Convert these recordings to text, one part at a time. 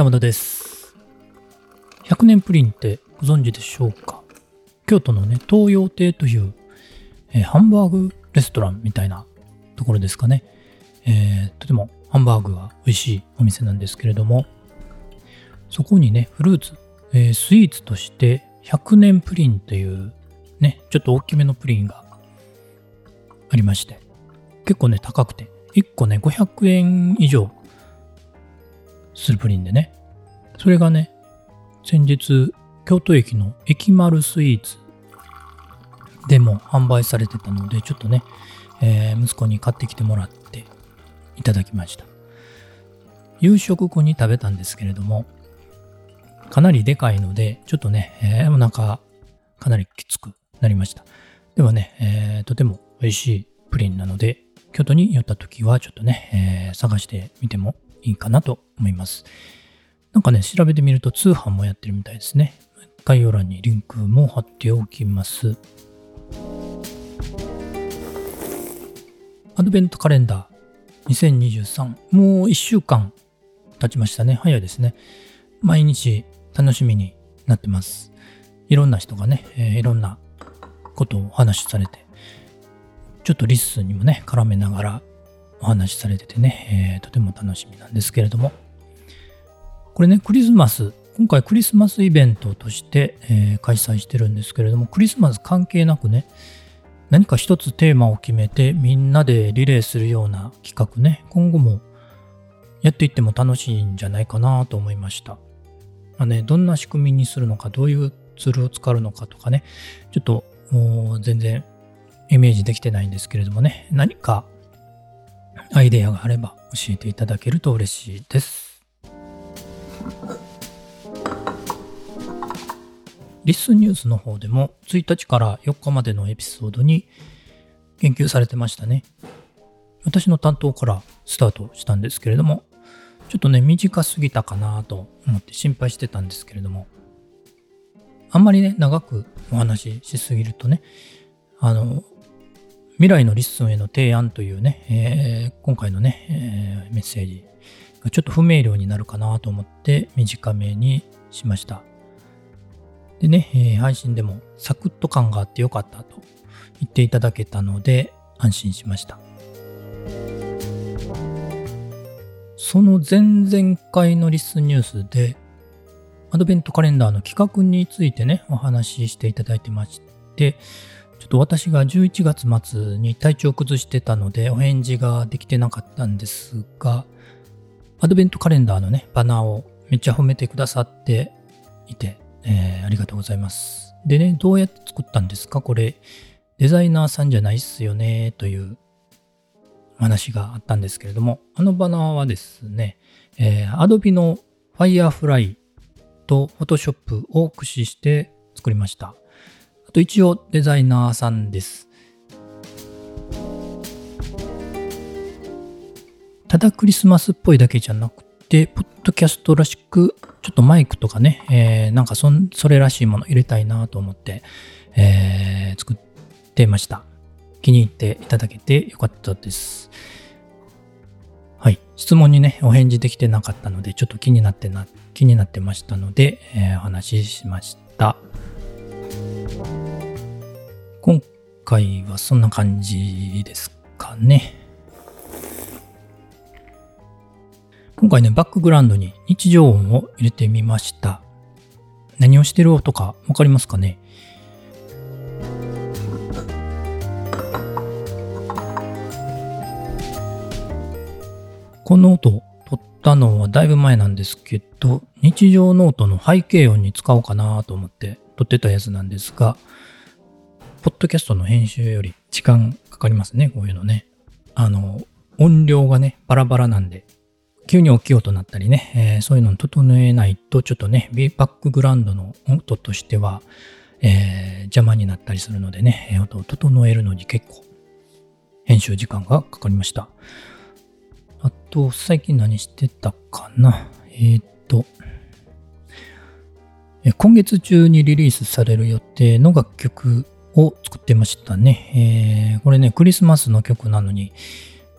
たまたです。100年プリンってご存知でしょうか？京都のね、東洋亭という、えーハンバーグレストランみたいなところですかね。えーとてもハンバーグが美味しいお店なんですけれども、そこにね、フルーツ、えースイーツとして100年プリンというね、ちょっと大きめのプリンがありまして、結構ね、高くて、1個ね、500円以上するプリンでね、それがね、先日、京都駅の駅丸スイーツでも販売されてたので、ちょっとね、えー息子に買ってきてもらっていただきました。夕食後に食べたんですけれども、かなりでかいので、ちょっとね、えーお腹かなりきつくなりました。ではね、えーとても美味しいプリンなので、京都に寄った時はちょっとね、えー探してみてもいいかなと思います。なんかね、調べてみると通販もやってるみたいですね。概要欄にリンクも貼っておきます。アドベントカレンダー2023。もう1週間経ちましたね。早いですね。毎日楽しみになってます。いろんな人がね、えーいろんなことをお話しされて、ちょっと LISTEN にもね、絡めながらお話しされててね、えーとても楽しみなんですけれども、これね、クリスマス、今回クリスマスイベントとして、えー開催してるんですけれども、クリスマス関係なくね、何か一つテーマを決めてみんなでリレーするような企画ね、今後もやっていっても楽しいんじゃないかなと思いました。まあね、どんな仕組みにするのか、どういうツールを使うのかとかね、ちょっと全然イメージできてないんですけれどもね、何かアイデアがあれば教えていただけると嬉しいです。リスニュースの方でも1日から4日までのエピソードに言及されてましたね。私の担当からスタートしたんですけれども、ちょっとね、短すぎたかなと思って心配してたんですけれども、あんまりね、長くお話ししすぎるとね、あの、未来の LISTEN への提案というね、えー今回のね、えーメッセージがちょっと不明瞭になるかなと思って短めにしました。でね、えー配信でもサクッと感があってよかったと言っていただけたので安心しました。その前々回のリッスンニュースでアドベントカレンダーの企画についてね、お話ししていただいてまして、ちょっと私が11月末に体調を崩してたのでお返事ができてなかったんですが、アドベントカレンダーのね、バナーをめっちゃ褒めてくださっていて、えーありがとうございます。でね、どうやって作ったんですか？これ、デザイナーさんじゃないっすよね、という話があったんですけれども、あのバナーはですね、えー、Adobe の Firefly と Photoshop を駆使して作りました。あと一応デザイナーさんです。ただクリスマスっぽいだけじゃなくて、ポッドキャストらしく、ちょっとマイクとかね、えーなんかそそれらしいもの入れたいなと思って、えー作ってました。気に入っていただけてよかったです。はい。質問にね、お返事できてなかったので、ちょっと気になってな、気になってましたので、えーお話ししました。今回はそんな感じですかね。今回ね、バックグラウンドに日常音を入れてみました。何をしてる音かわかりますかね？この音を取ったのはだいぶ前なんですけど、日常ノートの背景音に使おうかなと思って撮ってたやつなんですが、ポッドキャストの編集より時間かかりますね、こういうのね。あの、音量がね、バラバラなんで、急に大きい音になったりね、えーそういうのを整えないと、ちょっとね、ビーバックグラウンドの音としては、えー邪魔になったりするのでね、音を整えるのに結構、編集時間がかかりました。あと、最近何してたかな？えーっと、今月中にリリースされる予定の楽曲を作ってましたね。えーこれね、クリスマスの曲なのに、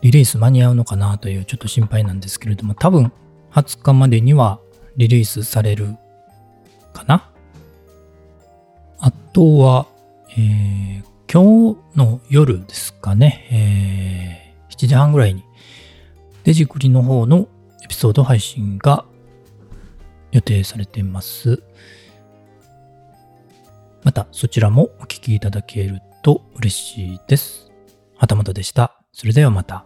リリース間に合うのかなというちょっと心配なんですけれども、多分20日までにはリリースされるかな？あとは、えー、今日の夜ですかね、えー、7時半ぐらいにデジクリの方のエピソード配信が予定されています。またそちらもお聴きいただけると嬉しいです。はたまたでした。それではまた。